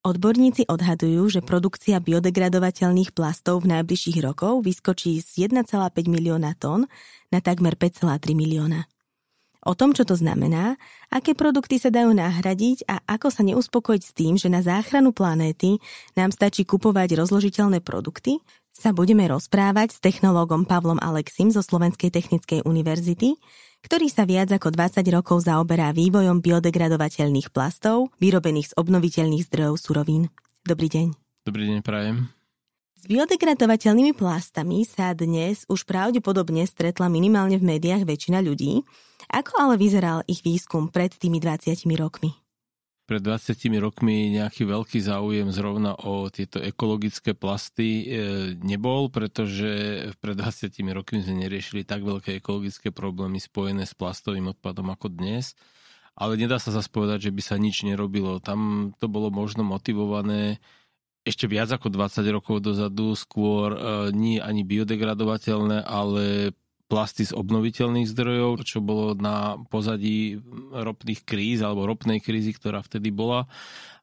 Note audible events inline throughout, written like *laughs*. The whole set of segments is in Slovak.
Odborníci odhadujú, že produkcia biodegradovateľných plastov v najbližších rokov vyskočí z 1,5 milióna tón na takmer 5,3 milióna. O tom, čo to znamená, aké produkty sa dajú nahradiť a ako sa neuspokojiť s tým, že na záchranu planéty nám stačí kupovať rozložiteľné produkty, sa budeme rozprávať s technológom Pavlom Alexim zo Slovenskej technickej univerzity, ktorý sa viac ako 20 rokov zaoberá vývojom biodegradovateľných plastov, vyrobených z obnoviteľných zdrojov surovín. Dobrý deň. Dobrý deň, prajem. S biodegradovateľnými plastami sa dnes už pravdepodobne stretla minimálne v médiách väčšina ľudí. Ako ale vyzeral ich výskum pred tými 20 rokmi? Pred 20 rokmi nejaký veľký záujem zrovna o tieto ekologické plasty e, nebol, pretože pred 20 rokmi sme neriešili tak veľké ekologické problémy spojené s plastovým odpadom ako dnes. Ale nedá sa zase povedať, že by sa nič nerobilo. Tam to bolo možno motivované ešte viac ako 20 rokov dozadu, skôr e, nie ani biodegradovateľné, ale plasty z obnoviteľných zdrojov, čo bolo na pozadí ropných kríz alebo ropnej krízy, ktorá vtedy bola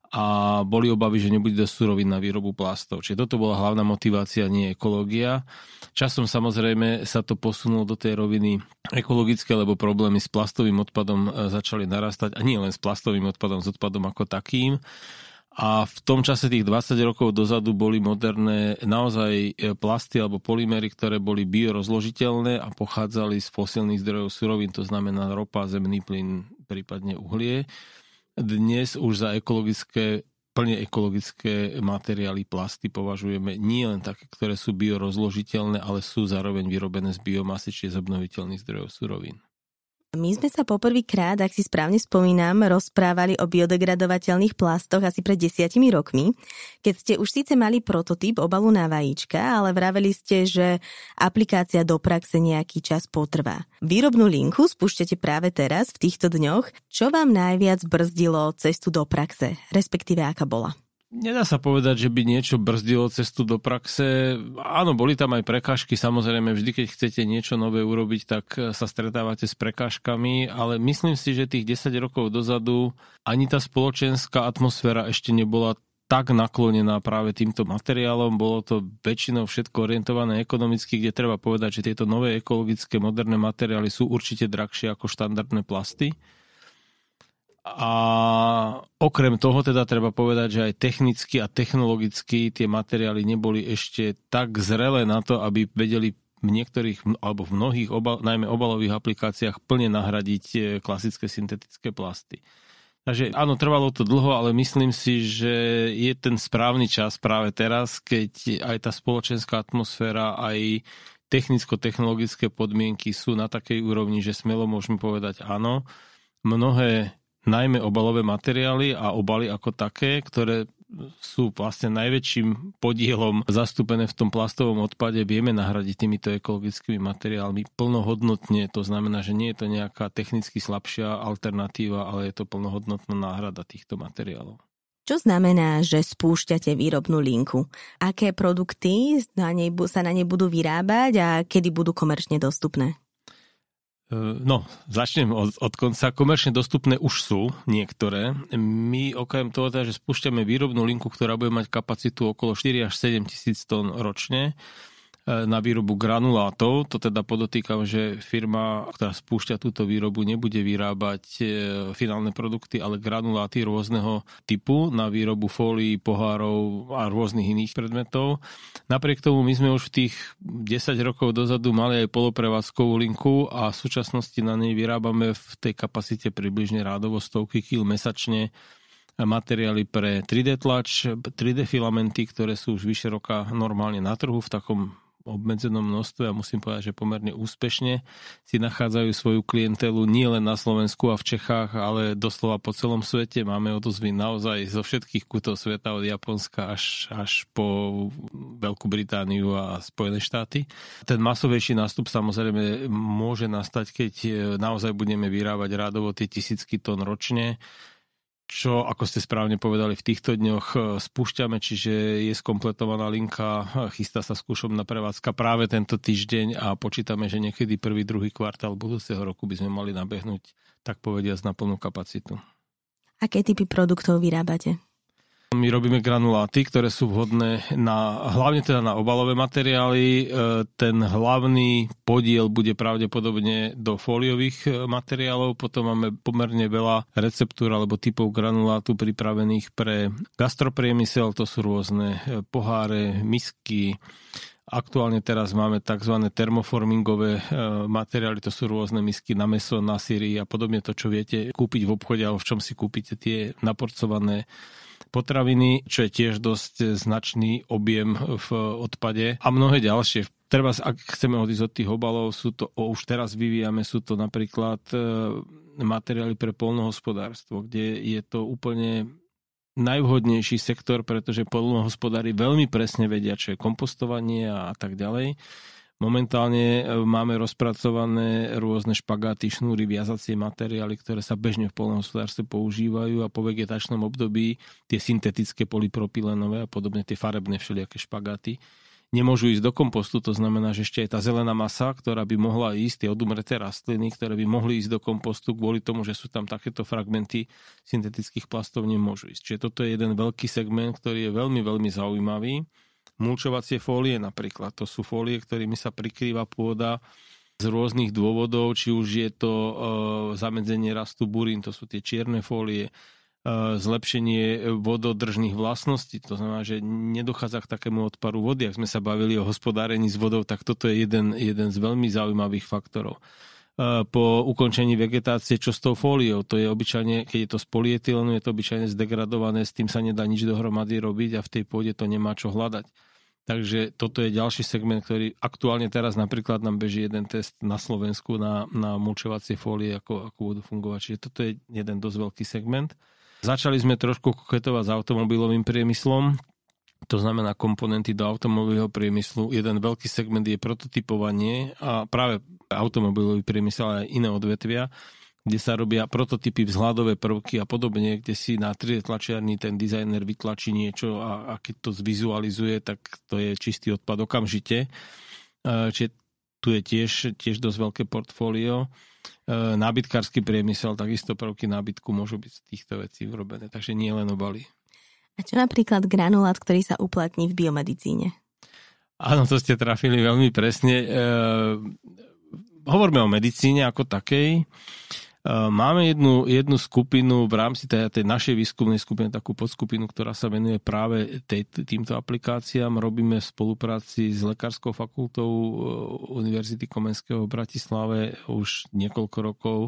a boli obavy, že nebude dosť surovín na výrobu plastov. Čiže toto bola hlavná motivácia, nie ekológia. Časom samozrejme sa to posunulo do tej roviny ekologické, lebo problémy s plastovým odpadom e, začali narastať a nie len s plastovým odpadom, s odpadom ako takým. A v tom čase tých 20 rokov dozadu boli moderné naozaj e, plasty alebo polymery, ktoré boli biorozložiteľné a pochádzali z fosilných zdrojov surovín, to znamená ropa, zemný plyn, prípadne uhlie. Dnes už za ekologické plne ekologické materiály, plasty považujeme nie len také, ktoré sú biorozložiteľné, ale sú zároveň vyrobené z biomasy, či z obnoviteľných zdrojov surovín. My sme sa poprvýkrát, ak si správne spomínam, rozprávali o biodegradovateľných plastoch asi pred desiatimi rokmi, keď ste už síce mali prototyp obalu na vajíčka, ale vraveli ste, že aplikácia do praxe nejaký čas potrvá. Výrobnú linku spúšťate práve teraz, v týchto dňoch. Čo vám najviac brzdilo cestu do praxe, respektíve aká bola? Nedá sa povedať, že by niečo brzdilo cestu do praxe. Áno, boli tam aj prekážky, samozrejme, vždy, keď chcete niečo nové urobiť, tak sa stretávate s prekážkami, ale myslím si, že tých 10 rokov dozadu ani tá spoločenská atmosféra ešte nebola tak naklonená práve týmto materiálom. Bolo to väčšinou všetko orientované ekonomicky, kde treba povedať, že tieto nové ekologické moderné materiály sú určite drahšie ako štandardné plasty. A okrem toho teda treba povedať, že aj technicky a technologicky tie materiály neboli ešte tak zrelé na to, aby vedeli v niektorých alebo v mnohých obal, najmä obalových aplikáciách plne nahradiť e, klasické syntetické plasty. Takže áno, trvalo to dlho, ale myslím si, že je ten správny čas práve teraz, keď aj tá spoločenská atmosféra, aj technicko-technologické podmienky sú na takej úrovni, že smelo môžeme povedať áno. Mnohé najmä obalové materiály a obaly ako také, ktoré sú vlastne najväčším podielom zastúpené v tom plastovom odpade, vieme nahradiť týmito ekologickými materiálmi plnohodnotne. To znamená, že nie je to nejaká technicky slabšia alternatíva, ale je to plnohodnotná náhrada týchto materiálov. Čo znamená, že spúšťate výrobnú linku? Aké produkty sa na nej budú vyrábať a kedy budú komerčne dostupné? No, začnem od, od konca. Komerčne dostupné už sú niektoré. My okrem toho, teda, že spúšťame výrobnú linku, ktorá bude mať kapacitu okolo 4 až 7 tisíc tón ročne, na výrobu granulátov. To teda podotýkam, že firma, ktorá spúšťa túto výrobu, nebude vyrábať e, finálne produkty, ale granuláty rôzneho typu na výrobu fólií, pohárov a rôznych iných predmetov. Napriek tomu my sme už v tých 10 rokov dozadu mali aj poloprevádzkovú linku a v súčasnosti na nej vyrábame v tej kapacite približne rádovo stovky kil mesačne materiály pre 3D tlač, 3D filamenty, ktoré sú už vyše roka normálne na trhu v takom obmedzenom množstve a musím povedať, že pomerne úspešne si nachádzajú svoju klientelu nie len na Slovensku a v Čechách, ale doslova po celom svete. Máme odozvy naozaj zo všetkých kútov sveta, od Japonska až, až po Veľkú Britániu a Spojené štáty. Ten masovejší nástup samozrejme môže nastať, keď naozaj budeme vyrábať rádovo tie tisícky tón ročne čo, ako ste správne povedali, v týchto dňoch e, spúšťame, čiže je skompletovaná linka, chystá sa skúšobná prevádzka práve tento týždeň a počítame, že niekedy prvý, druhý kvartál budúceho roku by sme mali nabehnúť, tak povediať, na plnú kapacitu. Aké typy produktov vyrábate? My robíme granuláty, ktoré sú vhodné na, hlavne teda na obalové materiály. E, ten hlavný podiel bude pravdepodobne do fóliových e, materiálov. Potom máme pomerne veľa receptúr alebo typov granulátu pripravených pre gastropriemysel. To sú rôzne e, poháre, misky, Aktuálne teraz máme tzv. termoformingové materiály, to sú rôzne misky na meso, na syry a podobne to, čo viete kúpiť v obchode alebo v čom si kúpite tie naporcované potraviny, čo je tiež dosť značný objem v odpade a mnohé ďalšie. Treba, ak chceme odísť od tých obalov, sú to, o, už teraz vyvíjame, sú to napríklad e, materiály pre polnohospodárstvo, kde je to úplne najvhodnejší sektor, pretože polnohospodári veľmi presne vedia, čo je kompostovanie a, tak ďalej Momentálne e, máme rozpracované rôzne špagáty, šnúry, viazacie materiály, ktoré sa bežne v polnohospodárstve používajú a po vegetačnom období tie syntetické polypropylenové a podobne tie farebné všelijaké špagáty nemôžu ísť do kompostu, to znamená, že ešte aj tá zelená masa, ktorá by mohla ísť, tie odumreté rastliny, ktoré by mohli ísť do kompostu kvôli tomu, že sú tam takéto fragmenty syntetických plastov, nemôžu ísť. Čiže toto je jeden veľký segment, ktorý je veľmi, veľmi zaujímavý mulčovacie fólie napríklad. To sú fólie, ktorými sa prikrýva pôda z rôznych dôvodov, či už je to e, zamedzenie rastu burín, to sú tie čierne fólie, e, zlepšenie vododržných vlastností. To znamená, že nedochádza k takému odparu vody. Ak sme sa bavili o hospodárení s vodou, tak toto je jeden, jeden z veľmi zaujímavých faktorov. E, po ukončení vegetácie, čo s tou fóliou. To je obyčajne, keď je to z polietylenu, je to obyčajne zdegradované, s tým sa nedá nič dohromady robiť a v tej pôde to nemá čo hľadať. Takže toto je ďalší segment, ktorý aktuálne teraz napríklad nám beží jeden test na Slovensku na, na mulčovacie fólie, ako, ako budú fungovať. Čiže toto je jeden dosť veľký segment. Začali sme trošku koketovať s automobilovým priemyslom, to znamená komponenty do automobilového priemyslu. Jeden veľký segment je prototypovanie a práve automobilový priemysel aj iné odvetvia kde sa robia prototypy, vzhľadové prvky a podobne, kde si na 3D tlačiarni ten dizajner vytlačí niečo a, a keď to zvizualizuje, tak to je čistý odpad okamžite. E, čiže tu je tiež, tiež dosť veľké portfólio. E, nábytkársky priemysel, takisto prvky nábytku môžu byť z týchto vecí urobené, takže nie len obaly. A čo napríklad granulát, ktorý sa uplatní v biomedicíne? Áno, to ste trafili veľmi presne. E, hovoríme o medicíne ako takej. Ehm, máme jednu, jednu skupinu v rámci tej, tej našej výskumnej skupiny, takú podskupinu, ktorá sa venuje práve tej, týmto aplikáciám. Robíme v spolupráci s Lekárskou fakultou eh, Univerzity Komenského v Bratislave už niekoľko rokov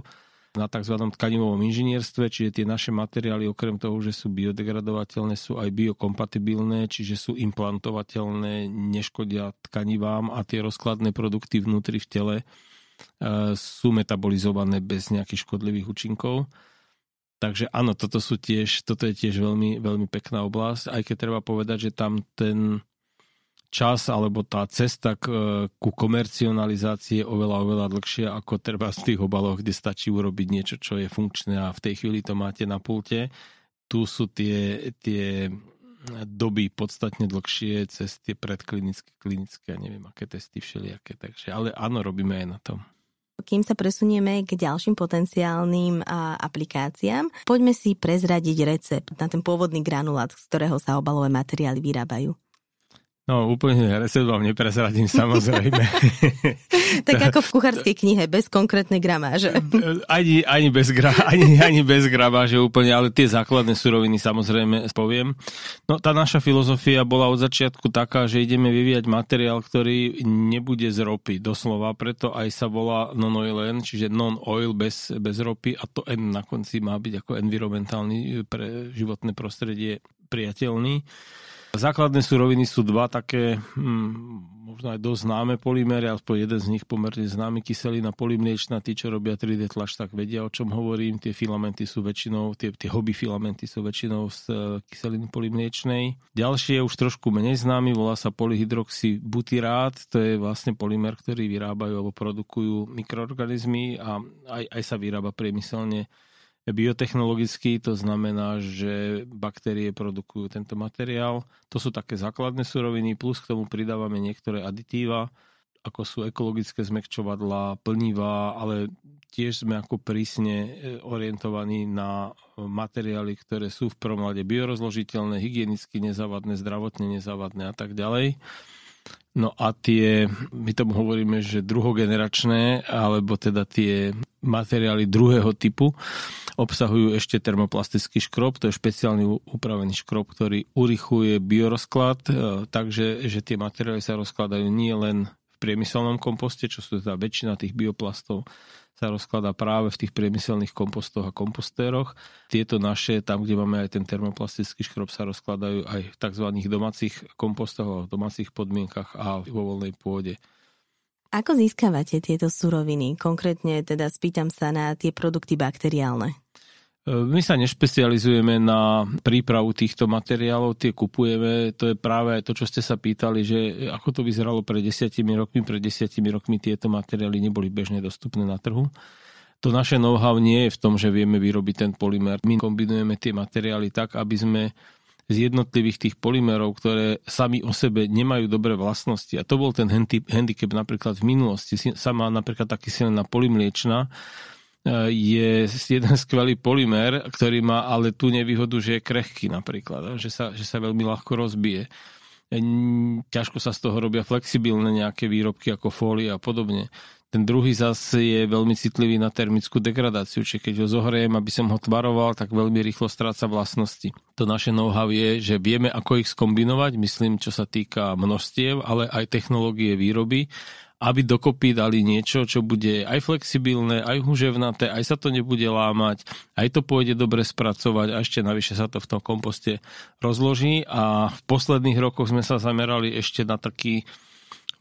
na tzv. tkanivovom inžinierstve, čiže tie naše materiály okrem toho, že sú biodegradovateľné, sú aj biokompatibilné, čiže sú implantovateľné, neškodia tkanivám a tie rozkladné produkty vnútri v tele E, sú metabolizované bez nejakých škodlivých účinkov. Takže áno, toto, sú tiež, toto je tiež veľmi, veľmi pekná oblasť, aj keď treba povedať, že tam ten čas alebo tá cesta k, ku komercionalizácii je oveľa, oveľa dlhšia ako treba z tých obaloch, kde stačí urobiť niečo, čo je funkčné a v tej chvíli to máte na pulte. Tu sú tie, tie doby podstatne dlhšie cez tie predklinické, klinické a neviem aké testy všelijaké. Takže, ale áno, robíme aj na tom. Kým sa presunieme k ďalším potenciálnym aplikáciám, poďme si prezradiť recept na ten pôvodný granulát, z ktorého sa obalové materiály vyrábajú. No úplne recept vám nepresradím *laughs* samozrejme. *laughs* tak ako v kuchárskej knihe, bez konkrétnej gramáže. *laughs* ani, ani, bez gra, ani, ani bez gramáže úplne, ale tie základné suroviny samozrejme poviem. No tá naša filozofia bola od začiatku taká, že ideme vyvíjať materiál, ktorý nebude z ropy, doslova, preto aj sa volá non-oil čiže non-oil bez, bez ropy a to N na konci má byť ako environmentálny pre životné prostredie priateľný. Základné suroviny sú dva také, hm, možno aj dosť známe polymery, aspoň jeden z nich pomerne známy kyselina polymliečna. Tí, čo robia 3D tlač, tak vedia, o čom hovorím. Tie filamenty sú väčšinou, tie, tie hobby filamenty sú väčšinou z e, kyseliny polymliečnej. Ďalší je už trošku menej známy, volá sa polyhydroxybutyrát. To je vlastne polymer, ktorý vyrábajú alebo produkujú mikroorganizmy a aj, aj sa vyrába priemyselne biotechnologicky, to znamená, že baktérie produkujú tento materiál. To sú také základné suroviny, plus k tomu pridávame niektoré aditíva, ako sú ekologické zmekčovadla, plnivá, ale tiež sme ako prísne e, orientovaní na materiály, ktoré sú v prvom rade biorozložiteľné, hygienicky nezávadné, zdravotne nezávadné a tak ďalej. No a tie, my tomu hovoríme, že druhogeneračné, alebo teda tie materiály druhého typu obsahujú ešte termoplastický škrob, to je špeciálny upravený škrob, ktorý urychuje biorozklad, e, takže že tie materiály sa rozkladajú nie len priemyselnom komposte, čo sú teda väčšina tých bioplastov, sa rozkladá práve v tých priemyselných kompostoch a kompostéroch. Tieto naše, tam, kde máme aj ten termoplastický škrob, sa rozkladajú aj v tzv. domácich kompostoch, v domácich podmienkach a vo voľnej pôde. Ako získavate tieto suroviny? Konkrétne teda spýtam sa na tie produkty bakteriálne. My sa nešpecializujeme na prípravu týchto materiálov, tie kupujeme. To je práve to, čo ste sa pýtali, že ako to vyzeralo pred desiatimi rokmi. Pred desiatimi rokmi tieto materiály neboli bežne dostupné na trhu. To naše know-how nie je v tom, že vieme vyrobiť ten polymer. My kombinujeme tie materiály tak, aby sme z jednotlivých tých polymerov, ktoré sami o sebe nemajú dobré vlastnosti. A to bol ten handicap napríklad v minulosti. Sama napríklad taký silná polymliečna, je jeden skvelý polymer, ktorý má ale tú nevýhodu, že je krehký napríklad, že sa, že sa veľmi ľahko rozbije. Ťažko sa z toho robia flexibilné nejaké výrobky ako fólie a podobne. Ten druhý zase je veľmi citlivý na termickú degradáciu, čiže keď ho zohrejem, aby som ho tvaroval, tak veľmi rýchlo stráca vlastnosti. To naše know-how je, že vieme, ako ich skombinovať, myslím, čo sa týka množstiev, ale aj technológie výroby aby dokopy dali niečo, čo bude aj flexibilné, aj huževnaté, aj sa to nebude lámať, aj to pôjde dobre spracovať a ešte navyše sa to v tom komposte rozloží a v posledných rokoch sme sa zamerali ešte na taký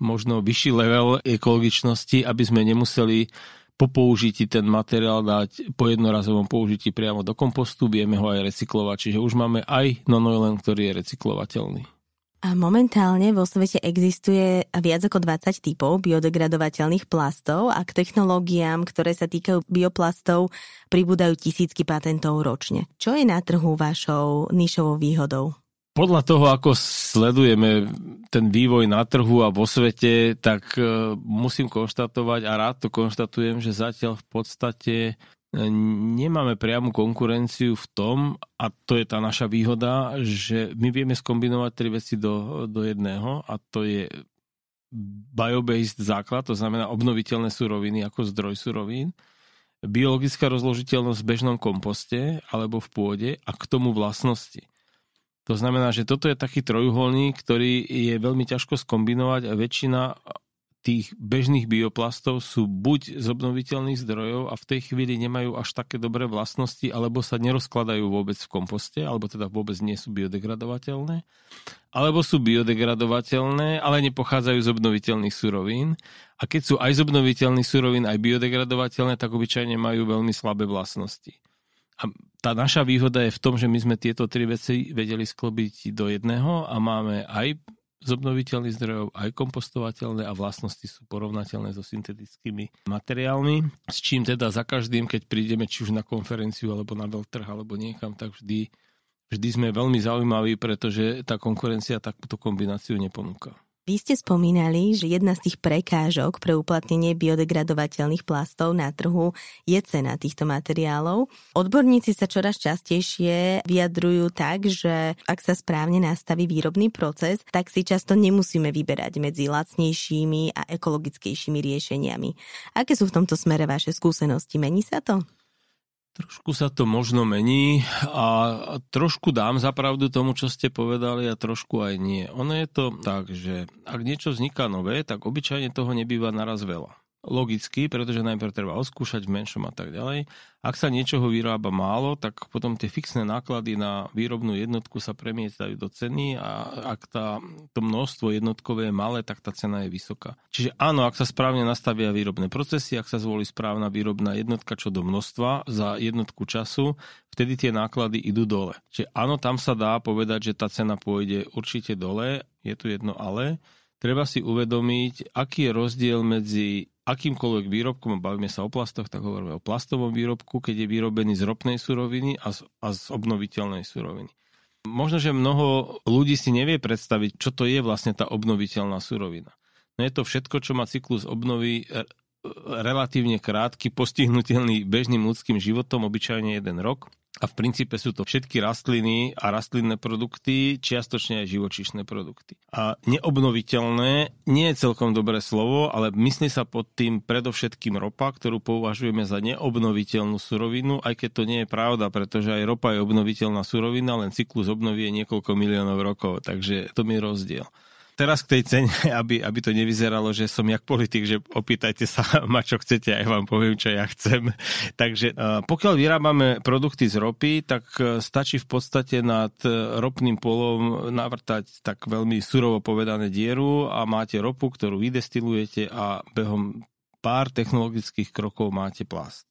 možno vyšší level ekologičnosti, aby sme nemuseli po použití ten materiál dať po jednorazovom použití priamo do kompostu, vieme ho aj recyklovať, čiže už máme aj nonoilen, ktorý je recyklovateľný. Momentálne vo svete existuje viac ako 20 typov biodegradovateľných plastov a k technológiám, ktoré sa týkajú bioplastov, pribúdajú tisícky patentov ročne. Čo je na trhu vašou nišovou výhodou? Podľa toho, ako sledujeme ten vývoj na trhu a vo svete, tak e, musím konštatovať a rád to konštatujem, že zatiaľ v podstate nemáme priamu konkurenciu v tom, a to je tá naša výhoda, že my vieme skombinovať tri veci do, do jedného a to je biobased základ, to znamená obnoviteľné suroviny ako zdroj surovín, biologická rozložiteľnosť v bežnom komposte alebo v pôde a k tomu vlastnosti. To znamená, že toto je taký trojuholník, ktorý je veľmi ťažko skombinovať a väčšina tých bežných bioplastov sú buď z obnoviteľných zdrojov a v tej chvíli nemajú až také dobré vlastnosti, alebo sa nerozkladajú vôbec v komposte, alebo teda vôbec nie sú biodegradovateľné, alebo sú biodegradovateľné, ale nepochádzajú z obnoviteľných surovín. A keď sú aj z obnoviteľných surovín, aj biodegradovateľné, tak obyčajne majú veľmi slabé vlastnosti. A tá naša výhoda je v tom, že my sme tieto tri veci vedeli sklobiť do jedného a máme aj z obnoviteľných zdrojov, aj kompostovateľné a vlastnosti sú porovnateľné so syntetickými materiálmi. S čím teda za každým, keď prídeme či už na konferenciu alebo na veľtrh alebo niekam, tak vždy, vždy sme veľmi zaujímaví, pretože tá konkurencia takúto kombináciu neponúka. Vy ste spomínali, že jedna z tých prekážok pre uplatnenie biodegradovateľných plastov na trhu je cena týchto materiálov. Odborníci sa čoraz častejšie vyjadrujú tak, že ak sa správne nastaví výrobný proces, tak si často nemusíme vyberať medzi lacnejšími a ekologickejšími riešeniami. Aké sú v tomto smere vaše skúsenosti? Mení sa to? Trošku sa to možno mení a trošku dám zapravdu tomu, čo ste povedali a trošku aj nie. Ono je to tak, že ak niečo vzniká nové, tak obyčajne toho nebýva naraz veľa. Logicky, pretože najprv treba oskúšať v menšom a tak ďalej. Ak sa niečoho vyrába málo, tak potom tie fixné náklady na výrobnú jednotku sa premietajú do ceny a ak tá, to množstvo jednotkové je malé, tak tá cena je vysoká. Čiže áno, ak sa správne nastavia výrobné procesy, ak sa zvolí správna výrobná jednotka čo do množstva za jednotku času, vtedy tie náklady idú dole. Čiže áno, tam sa dá povedať, že tá cena pôjde určite dole, je tu jedno ale, treba si uvedomiť, aký je rozdiel medzi akýmkoľvek výrobkom, bavíme sa o plastoch, tak hovoríme o plastovom výrobku, keď je vyrobený z ropnej suroviny a z, a z obnoviteľnej suroviny. Možno, že mnoho ľudí si nevie predstaviť, čo to je vlastne tá obnoviteľná surovina. No je to všetko, čo má cyklus obnovy relatívne krátky, postihnutelný bežným ľudským životom, obyčajne jeden rok. A v princípe sú to všetky rastliny a rastlinné produkty, čiastočne aj živočíšne produkty. A neobnoviteľné nie je celkom dobré slovo, ale myslí sa pod tým predovšetkým ropa, ktorú považujeme za neobnoviteľnú surovinu, aj keď to nie je pravda, pretože aj ropa je obnoviteľná surovina, len cyklus obnovy je niekoľko miliónov rokov, takže to je rozdiel teraz k tej cene, *laughs* aby, aby to nevyzeralo, že som jak politik, že opýtajte sa *laughs* ma, čo chcete, a ja vám poviem, čo ja chcem. *laughs* Takže e, pokiaľ vyrábame produkty z ropy, tak e, stačí v podstate nad e, ropným polom navrtať tak veľmi surovo povedané dieru a máte ropu, ktorú vydestilujete a behom pár technologických krokov máte plast.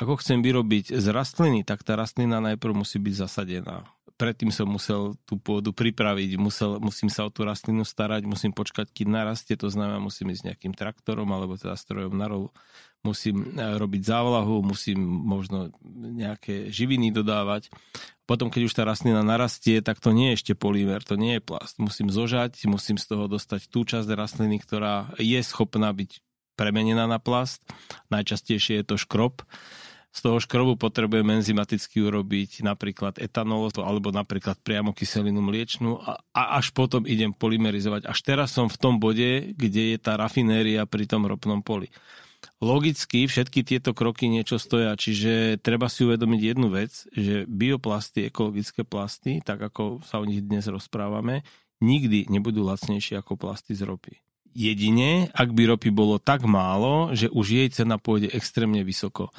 Ako chcem vyrobiť z rastliny, tak tá rastlina najprv musí byť zasadená predtým som musel tú pôdu pripraviť, musel, musím sa o tú rastlinu starať, musím počkať, kým narastie, to znamená, musím ísť nejakým traktorom alebo teda strojom na rolu, musím e, robiť závlahu, musím možno nejaké živiny dodávať. Potom, keď už tá rastlina narastie, tak to nie je ešte polímer, to nie je plast. Musím zožať, musím z toho dostať tú časť rastliny, ktorá je schopná byť premenená na plast. Najčastejšie je to škrob z toho škrobu potrebujeme enzymaticky urobiť napríklad etanol alebo napríklad priamo kyselinu mliečnú a, a až potom idem polymerizovať. Až teraz som v tom bode, kde je tá rafinéria pri tom ropnom poli. Logicky všetky tieto kroky niečo stoja, čiže treba si uvedomiť jednu vec, že bioplasty, ekologické plasty, tak ako sa o nich dnes rozprávame, nikdy nebudú lacnejšie ako plasty z ropy. Jedine, ak by ropy bolo tak málo, že už jej cena pôjde extrémne vysoko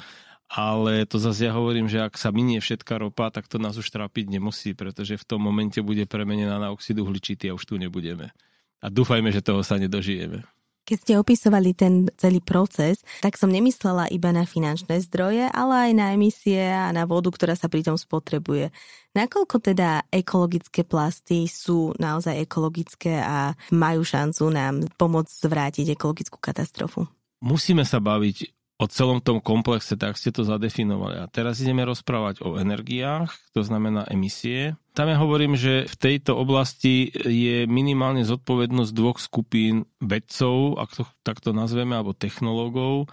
ale to zase ja hovorím, že ak sa minie všetká ropa, tak to nás už trápiť nemusí, pretože v tom momente bude premenená na oxid uhličitý a už tu nebudeme. A dúfajme, že toho sa nedožijeme. Keď ste opisovali ten celý proces, tak som nemyslela iba na finančné zdroje, ale aj na emisie a na vodu, ktorá sa pri tom spotrebuje. Nakoľko teda ekologické plasty sú naozaj ekologické a majú šancu nám pomôcť zvrátiť ekologickú katastrofu? Musíme sa baviť o celom tom komplexe, tak ste to zadefinovali. A teraz ideme rozprávať o energiách, to znamená emisie. Tam ja hovorím, že v tejto oblasti je minimálne zodpovednosť dvoch skupín vedcov, ak to takto nazveme, alebo technológov.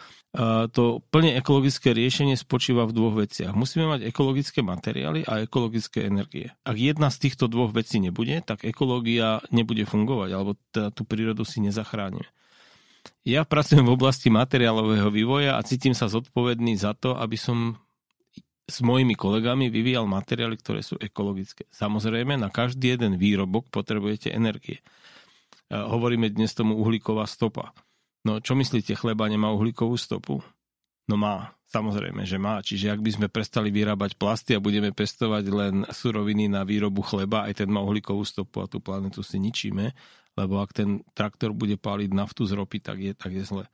To plne ekologické riešenie spočíva v dvoch veciach. Musíme mať ekologické materiály a ekologické energie. Ak jedna z týchto dvoch vecí nebude, tak ekológia nebude fungovať, alebo tú prírodu si nezachránime. Ja pracujem v oblasti materiálového vývoja a cítim sa zodpovedný za to, aby som s mojimi kolegami vyvíjal materiály, ktoré sú ekologické. Samozrejme, na každý jeden výrobok potrebujete energie. Hovoríme dnes tomu uhlíková stopa. No čo myslíte, chleba nemá uhlíkovú stopu? No má, samozrejme, že má. Čiže ak by sme prestali vyrábať plasty a budeme pestovať len suroviny na výrobu chleba, aj ten má uhlíkovú stopu a tú planetu si ničíme, lebo ak ten traktor bude páliť naftu z ropy, tak je, tak je zle.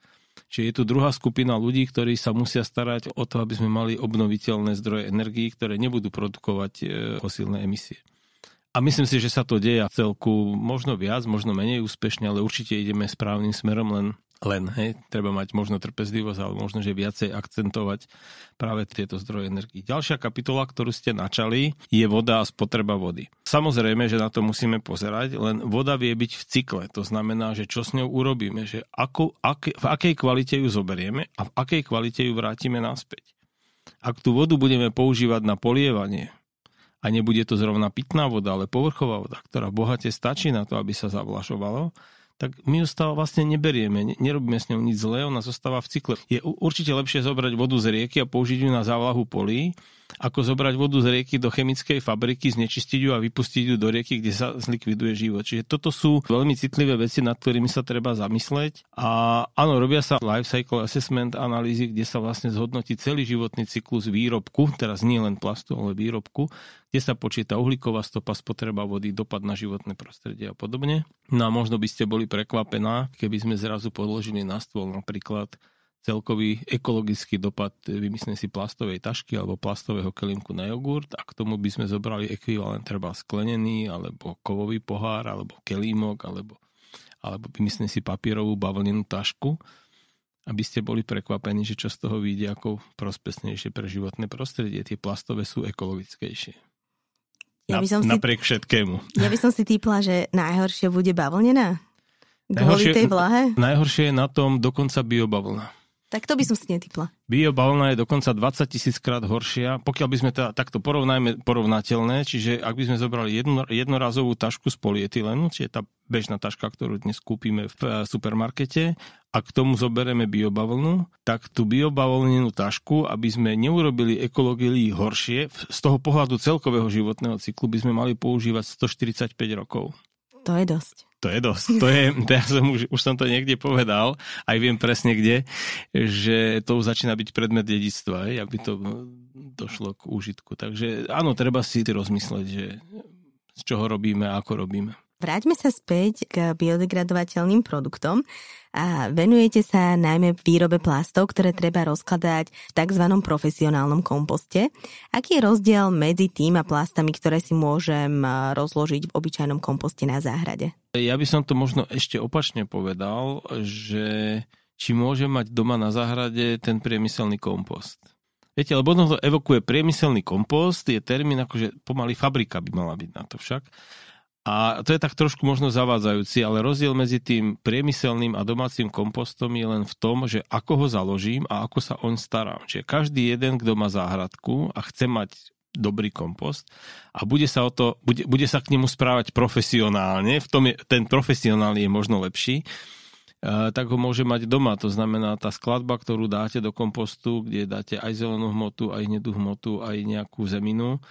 Čiže je tu druhá skupina ľudí, ktorí sa musia starať o to, aby sme mali obnoviteľné zdroje energií, ktoré nebudú produkovať e, fosílne emisie. A myslím si, že sa to deje v celku možno viac, možno menej úspešne, ale určite ideme správnym smerom, len len, hej, treba mať možno trpezlivosť, ale možno, že viacej akcentovať práve tieto zdroje energii. Ďalšia kapitola, ktorú ste načali, je voda a spotreba vody. Samozrejme, že na to musíme pozerať, len voda vie byť v cykle. To znamená, že čo s ňou urobíme, že ako, aké, v akej kvalite ju zoberieme a v akej kvalite ju vrátime naspäť. Ak tú vodu budeme používať na polievanie, a nebude to zrovna pitná voda, ale povrchová voda, ktorá bohate stačí na to, aby sa zavlašovalo, tak my ju stále vlastne neberieme, nerobíme s ňou nič zlé, ona zostáva v cykle. Je určite lepšie zobrať vodu z rieky a použiť ju na závlahu polí, ako zobrať vodu z rieky do chemickej fabriky, znečistiť ju a vypustiť ju do rieky, kde sa zlikviduje život. Čiže toto sú veľmi citlivé veci, nad ktorými sa treba zamysleť. A áno, robia sa life cycle assessment analýzy, kde sa vlastne zhodnotí celý životný cyklus výrobku, teraz nie len plastu, ale výrobku, kde sa počíta uhlíková stopa, spotreba vody, dopad na životné prostredie a podobne. No a možno by ste boli prekvapená, keby sme zrazu podložili na stôl napríklad celkový ekologický dopad, vymyslím si plastovej tašky alebo plastového kelímku na jogurt a k tomu by sme zobrali ekvivalent treba sklenený alebo kovový pohár alebo kelímok alebo, alebo vymyslím si papierovú bavlnenú tašku aby ste boli prekvapení, že čo z toho vyjde ako prospesnejšie pre životné prostredie. Tie plastové sú ekologickejšie. Ja by som si, napriek všetkému. Ja by som si týpla, že najhoršie bude bavlnená? Kvôli tej vlahe? Najhoršie je na tom dokonca biobavlna. Tak to by som si netypla. Biobavlna je dokonca 20 tisíc krát horšia, pokiaľ by sme teda takto porovnajme porovnateľné, čiže ak by sme zobrali jedno, jednorazovú tašku z polietylenu, čiže tá bežná taška, ktorú dnes kúpime v eh, supermarkete, a k tomu zoberieme biobavlnu, tak tú biobavlnenú tašku, aby sme neurobili ekológii horšie, z toho pohľadu celkového životného cyklu by sme mali používať 145 rokov. To je dosť. To je dosť. To je, ja som už, už som to niekde povedal, aj viem presne kde, že to už začína byť predmet dedictva, aby to došlo k úžitku. Takže áno, treba si rozmysleť, že z čoho robíme a ako robíme. Vráťme sa späť k biodegradovateľným produktom a venujete sa najmä výrobe plastov, ktoré treba rozkladať v tzv. profesionálnom komposte. Aký je rozdiel medzi tým a plastami, ktoré si môžem rozložiť v obyčajnom komposte na záhrade? Ja by som to možno ešte opačne povedal, že či môžem mať doma na záhrade ten priemyselný kompost. Viete, lebo to evokuje priemyselný kompost, je termín akože pomaly fabrika by mala byť na to však. A to je tak trošku možno zavádzajúci, ale rozdiel medzi tým priemyselným a domácim kompostom je len v tom, že ako ho založím a ako sa oň starám. Čiže každý jeden, kto má záhradku a chce mať dobrý kompost a bude sa, o to, bude, bude sa k nemu správať profesionálne, v tom je, ten profesionálny je možno lepší, uh, tak ho môže mať doma. To znamená, tá skladba, ktorú dáte do kompostu, kde dáte aj zelenú hmotu, aj hnedú hmotu, aj nejakú zeminu,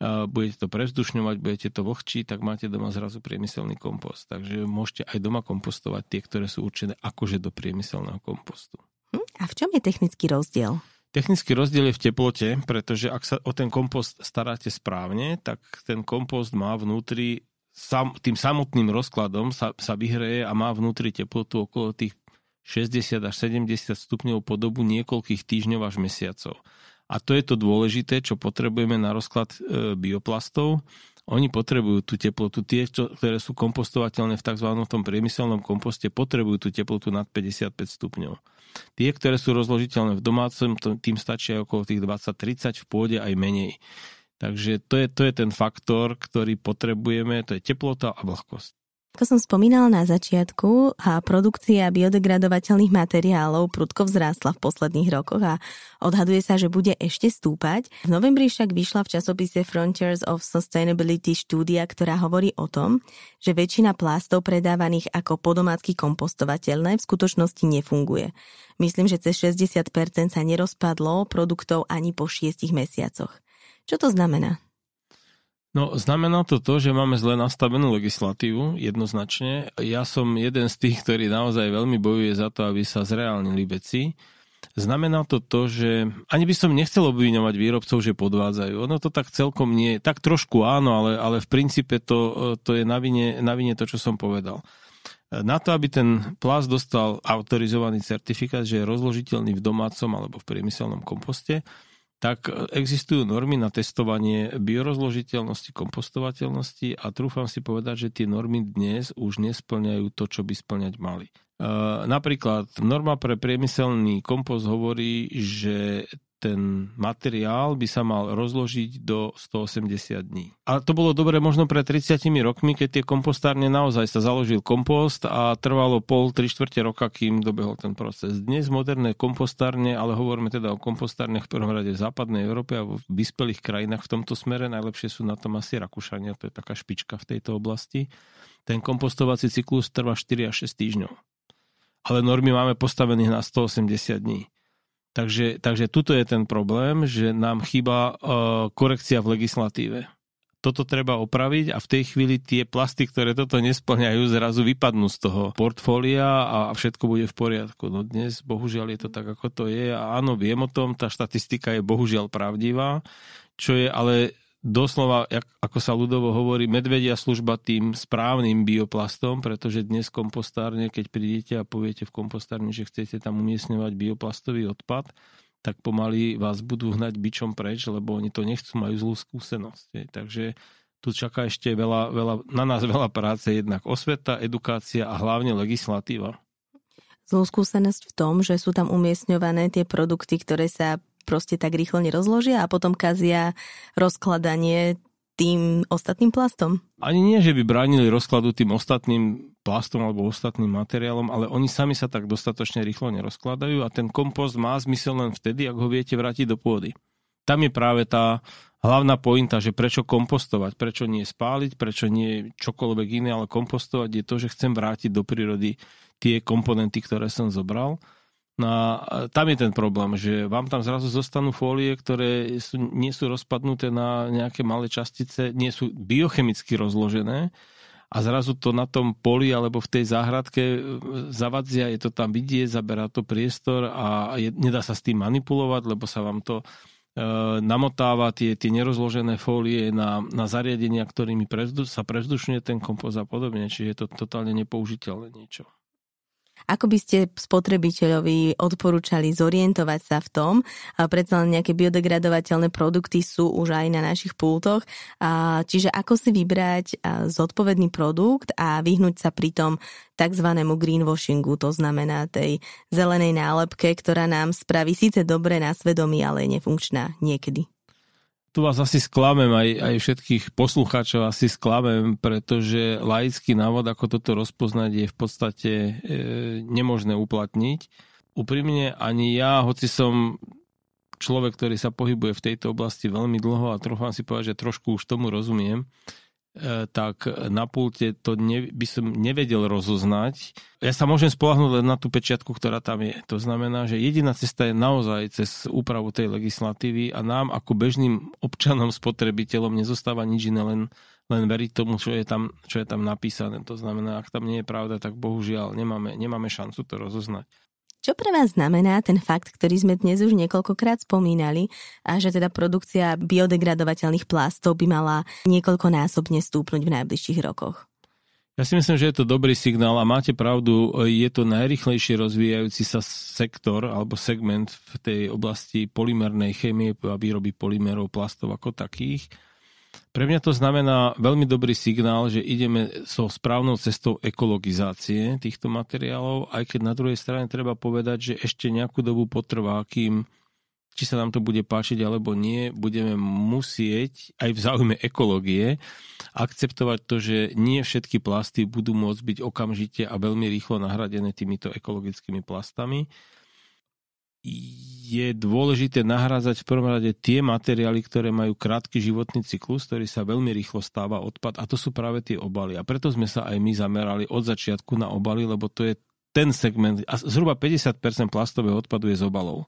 budete to prevzdušňovať, budete to vlhčiť, tak máte doma zrazu priemyselný kompost. Takže môžete aj doma kompostovať tie, ktoré sú určené akože do priemyselného kompostu. Hm? A v čom je technický rozdiel? Technický rozdiel je v teplote, pretože ak sa o ten kompost staráte správne, tak ten kompost má vnútri, sam, tým samotným rozkladom sa, sa vyhreje a má vnútri teplotu okolo tých 60 až 70 stupňov po dobu niekoľkých týždňov až mesiacov. A to je to dôležité, čo potrebujeme na rozklad e, bioplastov. Oni potrebujú tú teplotu, tie, čo, ktoré sú kompostovateľné v tzv. tom priemyselnom komposte, potrebujú tú teplotu nad 55 stupňov. Tie, ktoré sú rozložiteľné v domácom, tým stačia okolo tých 20-30, v pôde aj menej. Takže to je, to je ten faktor, ktorý potrebujeme, to je teplota a vlhkosť. Ako som spomínala na začiatku, a produkcia biodegradovateľných materiálov prudko vzrástla v posledných rokoch a odhaduje sa, že bude ešte stúpať. V novembri však vyšla v časopise Frontiers of Sustainability štúdia, ktorá hovorí o tom, že väčšina plastov predávaných ako podomácky kompostovateľné v skutočnosti nefunguje. Myslím, že cez 60% sa nerozpadlo produktov ani po 6 mesiacoch. Čo to znamená? No, znamená to to, že máme zle nastavenú legislatívu, jednoznačne. Ja som jeden z tých, ktorý naozaj veľmi bojuje za to, aby sa zreálnili veci. Znamená to to, že ani by som nechcel obviňovať výrobcov, že podvádzajú. Ono to tak celkom nie, tak trošku áno, ale, ale v princípe to, to je na vine, na vine to, čo som povedal. Na to, aby ten plast dostal autorizovaný certifikát, že je rozložiteľný v domácom alebo v priemyselnom komposte, tak existujú normy na testovanie biorozložiteľnosti, kompostovateľnosti a trúfam si povedať, že tie normy dnes už nesplňajú to, čo by splňať mali. Napríklad norma pre priemyselný kompost hovorí, že ten materiál by sa mal rozložiť do 180 dní. A to bolo dobre možno pred 30 rokmi, keď tie kompostárne naozaj sa založil kompost a trvalo pol, tri štvrte roka, kým dobehol ten proces. Dnes moderné kompostárne, ale hovoríme teda o kompostárnech v prvom rade v západnej Európe a v vyspelých krajinách v tomto smere, najlepšie sú na tom asi Rakúšania, to je taká špička v tejto oblasti. Ten kompostovací cyklus trvá 4 až 6 týždňov. Ale normy máme postavených na 180 dní. Takže, takže tuto je ten problém, že nám chýba uh, korekcia v legislatíve. Toto treba opraviť a v tej chvíli tie plasty, ktoré toto nesplňajú, zrazu vypadnú z toho portfólia a všetko bude v poriadku. No dnes bohužiaľ je to tak, ako to je a áno, viem o tom, tá štatistika je bohužiaľ pravdivá, čo je ale doslova, ako sa ľudovo hovorí, medvedia služba tým správnym bioplastom, pretože dnes kompostárne, keď prídete a poviete v kompostárne, že chcete tam umiestňovať bioplastový odpad, tak pomaly vás budú hnať bičom preč, lebo oni to nechcú, majú zlú skúsenosť. Takže tu čaká ešte veľa, veľa, na nás veľa práce, jednak osveta, edukácia a hlavne legislatíva. Zlú skúsenosť v tom, že sú tam umiestňované tie produkty, ktoré sa proste tak rýchlo nerozložia a potom kazia rozkladanie tým ostatným plastom? Ani nie, že by bránili rozkladu tým ostatným plastom alebo ostatným materiálom, ale oni sami sa tak dostatočne rýchlo nerozkladajú a ten kompost má zmysel len vtedy, ak ho viete vrátiť do pôdy. Tam je práve tá hlavná pointa, že prečo kompostovať, prečo nie spáliť, prečo nie čokoľvek iné, ale kompostovať je to, že chcem vrátiť do prírody tie komponenty, ktoré som zobral No a tam je ten problém, že vám tam zrazu zostanú fólie, ktoré sú, nie sú rozpadnuté na nejaké malé častice, nie sú biochemicky rozložené a zrazu to na tom poli alebo v tej záhradke e, zavadzia, je to tam vidieť, zaberá to priestor a je, nedá sa s tým manipulovať, lebo sa vám to e, namotáva tie, tie nerozložené fólie na, na zariadenia, ktorými prezdu, sa prezdušňuje ten kompost a podobne, čiže je to totálne nepoužiteľné niečo. Ako by ste spotrebiteľovi odporúčali zorientovať sa v tom? Predsa len nejaké biodegradovateľné produkty sú už aj na našich pultoch. Čiže ako si vybrať zodpovedný produkt a vyhnúť sa pri tom tzv. greenwashingu, to znamená tej zelenej nálepke, ktorá nám spraví síce dobre na svedomí, ale je nefunkčná niekedy tu vás asi sklamem, aj, aj všetkých poslucháčov asi sklamem, pretože laický návod, ako toto rozpoznať, je v podstate e, nemožné uplatniť. Úprimne ani ja, hoci som človek, ktorý sa pohybuje v tejto oblasti veľmi dlho a trúfam si povedať, že trošku už tomu rozumiem, tak na pulte to ne, by som nevedel rozoznať. Ja sa môžem spolahnúť len na tú pečiatku, ktorá tam je. To znamená, že jediná cesta je naozaj cez úpravu tej legislatívy a nám ako bežným občanom, spotrebiteľom nezostáva nič iné, len, len veriť tomu, čo je, tam, čo je tam napísané. To znamená, ak tam nie je pravda, tak bohužiaľ nemáme, nemáme šancu to rozoznať. Čo pre vás znamená ten fakt, ktorý sme dnes už niekoľkokrát spomínali, a že teda produkcia biodegradovateľných plastov by mala niekoľkonásobne stúpnuť v najbližších rokoch? Ja si myslím, že je to dobrý signál a máte pravdu, je to najrychlejšie rozvíjajúci sa sektor alebo segment v tej oblasti polymernej chémie a výroby polymerov plastov ako takých. Pre mňa to znamená veľmi dobrý signál, že ideme so správnou cestou ekologizácie týchto materiálov, aj keď na druhej strane treba povedať, že ešte nejakú dobu potrvá, kým či sa nám to bude páčiť alebo nie, budeme musieť aj v záujme ekológie akceptovať to, že nie všetky plasty budú môcť byť okamžite a veľmi rýchlo nahradené týmito ekologickými plastami je dôležité nahrádzať v prvom rade tie materiály, ktoré majú krátky životný cyklus, ktorý sa veľmi rýchlo stáva odpad a to sú práve tie obaly. A preto sme sa aj my zamerali od začiatku na obaly, lebo to je ten segment, a zhruba 50% plastového odpadu je z obalov.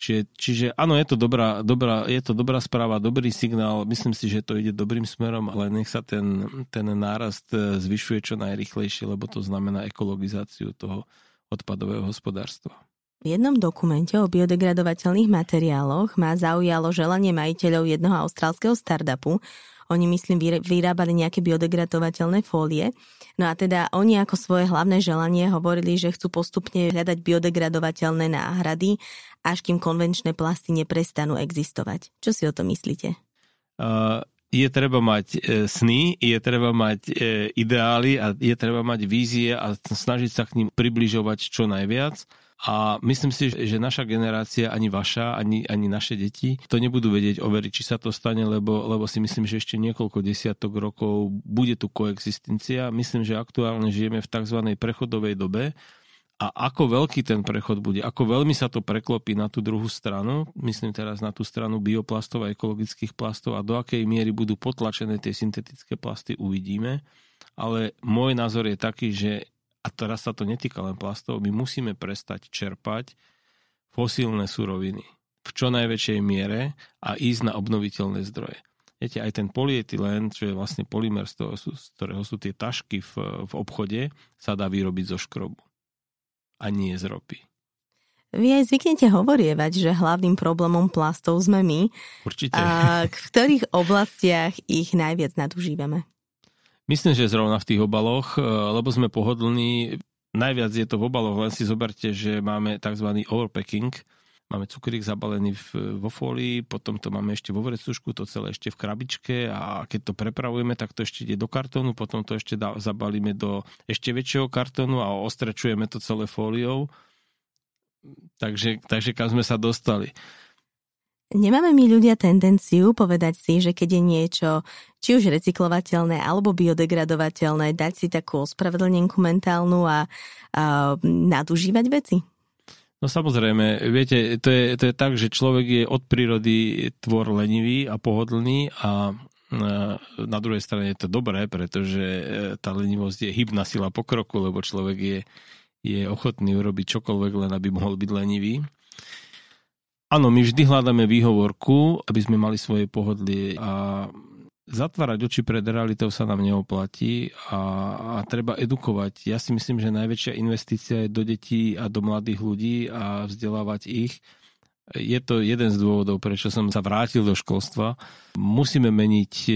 Čiže, čiže áno, je to, dobrá, dobrá, je to dobrá správa, dobrý signál, myslím si, že to ide dobrým smerom, ale nech sa ten, ten nárast e, zvyšuje čo najrychlejšie, lebo to znamená ekologizáciu toho odpadového hospodárstva. V jednom dokumente o biodegradovateľných materiáloch ma zaujalo želanie majiteľov jednoho austrálskeho startupu. Oni, myslím, vyrábali nejaké biodegradovateľné fólie. No a teda oni ako svoje hlavné želanie hovorili, že chcú postupne hľadať biodegradovateľné náhrady, až kým konvenčné plasty neprestanú existovať. Čo si o to myslíte? Uh, je treba mať e, sny, je treba mať e, ideály a je treba mať vízie a snažiť sa k ním približovať čo najviac a myslím si, že naša generácia, ani vaša, ani, ani naše deti to nebudú vedieť overiť, či sa to stane, lebo, lebo si myslím, že ešte niekoľko desiatok rokov bude tu koexistencia. Myslím, že aktuálne žijeme v tzv. prechodovej dobe, a ako veľký ten prechod bude, ako veľmi sa to preklopí na tú druhú stranu, myslím teraz na tú stranu bioplastov a ekologických plastov a do akej miery budú potlačené tie syntetické plasty, uvidíme. Ale môj názor je taký, že a teraz sa to netýka len plastov, my musíme prestať čerpať fosílne suroviny v čo najväčšej miere a ísť na obnoviteľné zdroje. Viete, aj ten polyetylén, čo je vlastne polymer, z, toho, z ktorého sú tie tašky v, v obchode, sa dá vyrobiť zo škrobu. A nie z ropy. Vy aj zvyknete hovorievať, že hlavným problémom plastov sme my. Určite. A v ktorých oblastiach ich najviac nadužívame? Myslím, že zrovna v tých obaloch, e, lebo sme pohodlní. Najviac je to v obaloch, len si zoberte, že máme tzv. overpacking. Máme cukrík zabalený v, vo fólii, potom to máme ešte vo vrecušku, to celé ešte v krabičke a keď to prepravujeme, tak to ešte ide do kartónu, potom to ešte dá, zabalíme do ešte väčšieho kartónu a ostrečujeme to celé fóliou Takže, takže kam sme sa dostali. Nemáme my ľudia tendenciu povedať si, že keď je niečo či už recyklovateľné alebo biodegradovateľné, dať si takú ospravedlnenku mentálnu a, a nadužívať veci? No samozrejme, viete, to je, to je tak, že človek je od prírody tvor lenivý a pohodlný a na druhej strane je to dobré, pretože e, tá lenivosť je hybná sila pokroku, lebo človek je je ochotný urobiť čokoľvek, len aby mohol byť lenivý. Áno, my vždy hľadáme výhovorku, aby sme mali svoje pohodlie a zatvárať oči pred realitou sa nám neoplatí a, a treba edukovať. Ja si myslím, že najväčšia investícia je do detí a do mladých ľudí a vzdelávať ich je to jeden z dôvodov, prečo som sa vrátil do školstva. Musíme meniť e,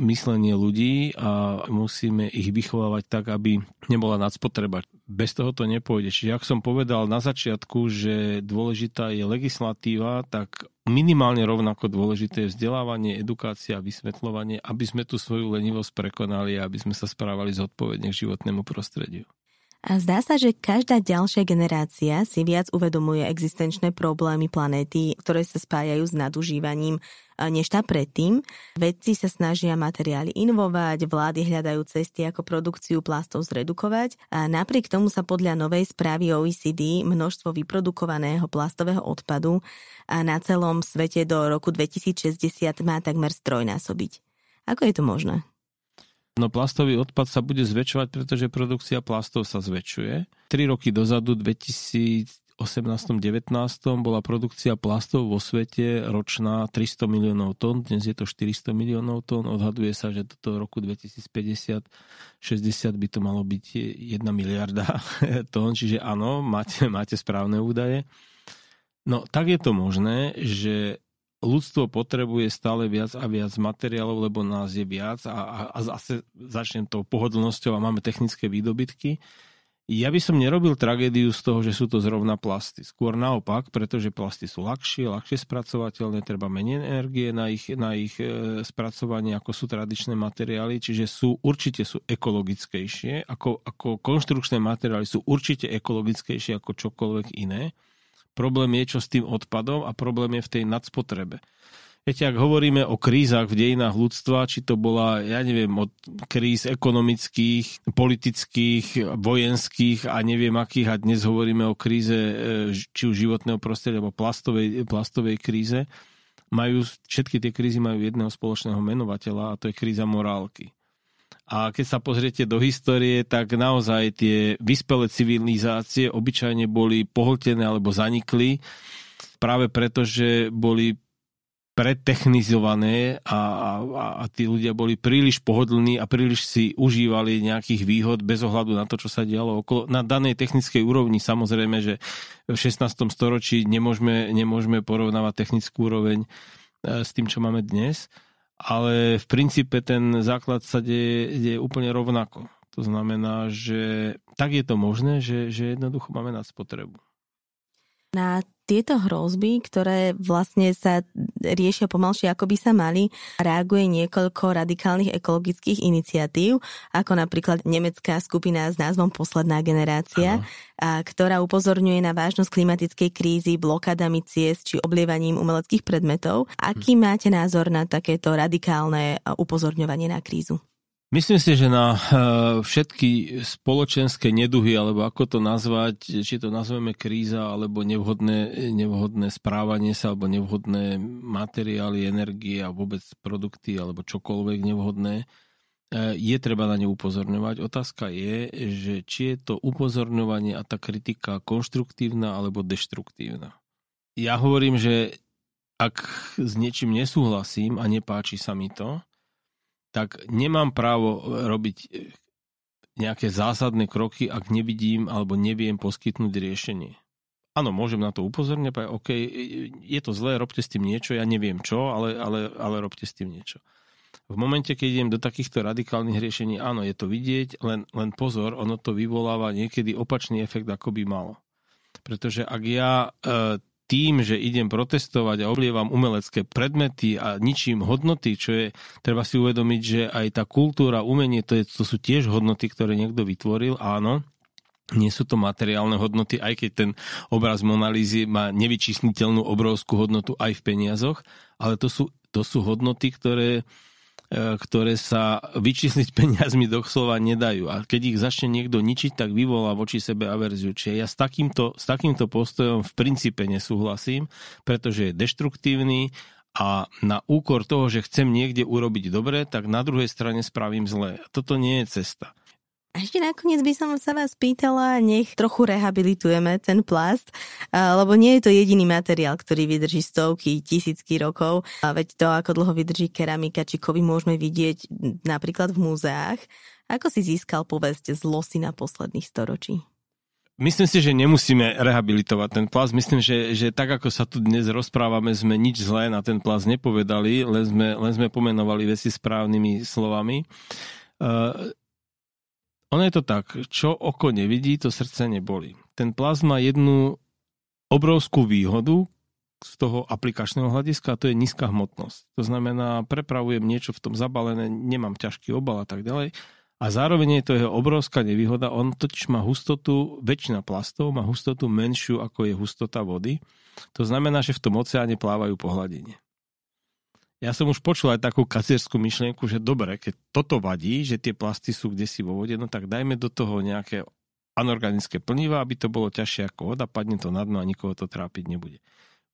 myslenie ľudí a musíme ich vychovávať tak, aby nebola nadspotreba. Bez toho to nepôjde. Čiže ak som povedal na začiatku, že dôležitá je legislatíva, tak minimálne rovnako dôležité je vzdelávanie, edukácia vysvetľovanie, aby sme tú svoju lenivosť prekonali a aby sme sa správali zodpovedne k životnému prostrediu. A zdá sa, že každá ďalšia generácia si viac uvedomuje existenčné problémy planéty, ktoré sa spájajú s nadužívaním než tá predtým. Vedci sa snažia materiály inovovať, vlády hľadajú cesty, ako produkciu plastov zredukovať a napriek tomu sa podľa novej správy OECD množstvo vyprodukovaného plastového odpadu a na celom svete do roku 2060 má takmer strojnásobiť. Ako je to možné? No plastový odpad sa bude zväčšovať, pretože produkcia plastov sa zväčšuje. Tri roky dozadu, 2018-19, bola produkcia plastov vo svete ročná 300 miliónov tón, dnes je to 400 miliónov tón, odhaduje sa, že do roku 2050 60 by to malo byť 1 miliarda *laughs* tón, čiže áno, máte, máte správne údaje. No tak je to možné, že ľudstvo potrebuje stále viac a viac materiálov, lebo nás je viac a, a, a zase začnem tou pohodlnosťou a máme technické výdobytky. Ja by som nerobil tragédiu z toho, že sú to zrovna plasty. Skôr naopak, pretože plasty sú ľahšie, ľahšie spracovateľné, treba menej energie na ich, na ich e, spracovanie, ako sú tradičné materiály, čiže sú určite sú ekologickejšie, ako, ako konštrukčné materiály sú určite ekologickejšie ako čokoľvek iné. Problém je, čo s tým odpadom a problém je v tej nadspotrebe. Viete, ak hovoríme o krízach v dejinách ľudstva, či to bola, ja neviem, od kríz ekonomických, politických, vojenských a neviem akých, a dnes hovoríme o kríze e, či už životného prostredia alebo plastovej, plastovej kríze, majú, všetky tie krízy majú jedného spoločného menovateľa a to je kríza morálky. A keď sa pozriete do histórie, tak naozaj tie vyspelé civilizácie obyčajne boli pohltené alebo zanikli práve preto, že boli pretechnizované a, a, a tí ľudia boli príliš pohodlní a príliš si užívali nejakých výhod bez ohľadu na to, čo sa dialo okolo. Na danej technickej úrovni samozrejme, že v 16. storočí nemôžeme, nemôžeme porovnávať technickú úroveň e, s tým, čo máme dnes ale v princípe ten základ sa deje, deje úplne rovnako. To znamená, že tak je to možné, že, že jednoducho máme nad spotrebu. Na tieto hrozby, ktoré vlastne sa riešia pomalšie, ako by sa mali, reaguje niekoľko radikálnych ekologických iniciatív, ako napríklad nemecká skupina s názvom Posledná generácia, a ktorá upozorňuje na vážnosť klimatickej krízy blokádami ciest či oblievaním umeleckých predmetov. Aký hm. máte názor na takéto radikálne upozorňovanie na krízu? Myslím si, že na eh, všetky spoločenské neduhy, alebo ako to nazvať, či to nazveme kríza, alebo nevhodné, nevhodné správanie sa, alebo nevhodné materiály, energie a vôbec produkty, alebo čokoľvek nevhodné, je treba na ne upozorňovať. Otázka je, že či je to upozorňovanie a tá kritika konštruktívna alebo deštruktívna. Ja hovorím, že ak s niečím nesúhlasím a nepáči sa mi to, tak nemám právo robiť nejaké zásadné kroky, ak nevidím alebo neviem poskytnúť riešenie áno, môžem na to upozorniť, povedať, OK, je to zlé, robte s tým niečo, ja neviem čo, ale, ale, ale robte s tým niečo. V momente, keď idem do takýchto radikálnych riešení, áno, je to vidieť, len, len pozor, ono to vyvoláva niekedy opačný efekt, ako by malo. Pretože ak ja e, tým, že idem protestovať a oblievam umelecké predmety a ničím hodnoty, čo je, treba si uvedomiť, že aj tá kultúra, umenie, to, je, to sú tiež hodnoty, ktoré niekto vytvoril, áno, nie sú to materiálne hodnoty, aj keď ten obraz Monalízy má nevyčísliteľnú obrovskú hodnotu aj v peniazoch, ale to sú, to sú hodnoty, ktoré, ktoré sa vyčísliť *laughs* peniazmi doslova nedajú. A keď ich začne niekto ničiť, tak vyvolá voči sebe averziu. Čiže ja s takýmto, s takýmto postojom v princípe nesúhlasím, pretože je deštruktívny a na úkor toho, že chcem niekde urobiť dobre, tak na druhej strane spravím zlé. Toto nie je cesta. A ešte nakoniec by som sa vás pýtala, nech trochu rehabilitujeme ten plast, lebo nie je to jediný materiál, ktorý vydrží stovky, tisícky rokov. A veď to, ako dlho vydrží keramika či kovy, môžeme vidieť napríklad v múzeách. Ako si získal povesť z losy na posledných storočí? Myslím si, že nemusíme rehabilitovať ten plast. Myslím, že, že tak, ako sa tu dnes rozprávame, sme nič zlé na ten plast nepovedali, len sme, len sme pomenovali veci správnymi slovami. Uh, ono je to tak, čo oko nevidí, to srdce neboli. Ten plast má jednu obrovskú výhodu z toho aplikačného hľadiska a to je nízka hmotnosť. To znamená, prepravujem niečo v tom zabalené, nemám ťažký obal a tak ďalej. A zároveň je to jeho obrovská nevýhoda, on totiž má hustotu, väčšina plastov má hustotu menšiu ako je hustota vody. To znamená, že v tom oceáne plávajú po hladine ja som už počul aj takú kacierskú myšlienku, že dobre, keď toto vadí, že tie plasty sú kde si vo vode, no tak dajme do toho nejaké anorganické plniva, aby to bolo ťažšie ako voda, padne to na dno a nikoho to trápiť nebude.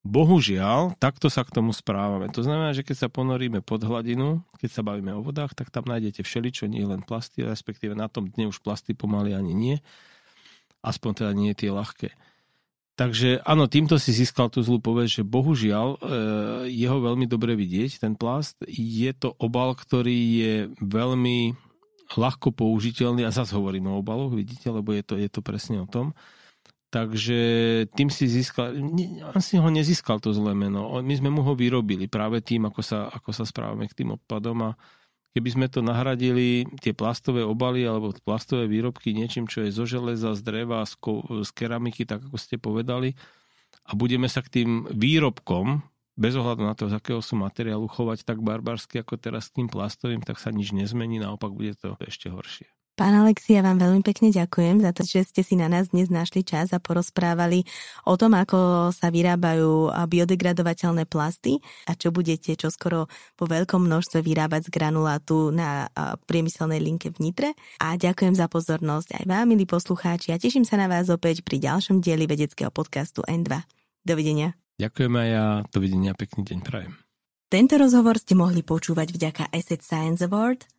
Bohužiaľ, takto sa k tomu správame. To znamená, že keď sa ponoríme pod hladinu, keď sa bavíme o vodách, tak tam nájdete všeličo, nie len plasty, respektíve na tom dne už plasty pomaly ani nie. Aspoň teda nie tie ľahké. Takže áno, týmto si získal tú zlú povesť, že bohužiaľ e, je ho veľmi dobre vidieť, ten plast. Je to obal, ktorý je veľmi ľahko použiteľný a zase hovorím o obaloch, vidíte, lebo je to, je to presne o tom. Takže tým si získal, on si ho nezískal to zlé meno. My sme mu ho vyrobili práve tým, ako sa, ako sa správame k tým odpadom a keby sme to nahradili, tie plastové obaly alebo plastové výrobky niečím, čo je zo železa, z dreva, z, ko- z keramiky, tak ako ste povedali, a budeme sa k tým výrobkom, bez ohľadu na to, z akého sú materiálu, chovať tak barbarsky ako teraz k tým plastovým, tak sa nič nezmení, naopak bude to ešte horšie. Pán Alexia, vám veľmi pekne ďakujem za to, že ste si na nás dnes našli čas a porozprávali o tom, ako sa vyrábajú biodegradovateľné plasty a čo budete čoskoro po veľkom množstve vyrábať z granulátu na priemyselnej linke v Nitre. A ďakujem za pozornosť aj vám, milí poslucháči, a teším sa na vás opäť pri ďalšom dieli vedeckého podcastu N2. Dovidenia. Ďakujem aj ja, dovidenia, pekný deň prajem. Tento rozhovor ste mohli počúvať vďaka Asset Science Award –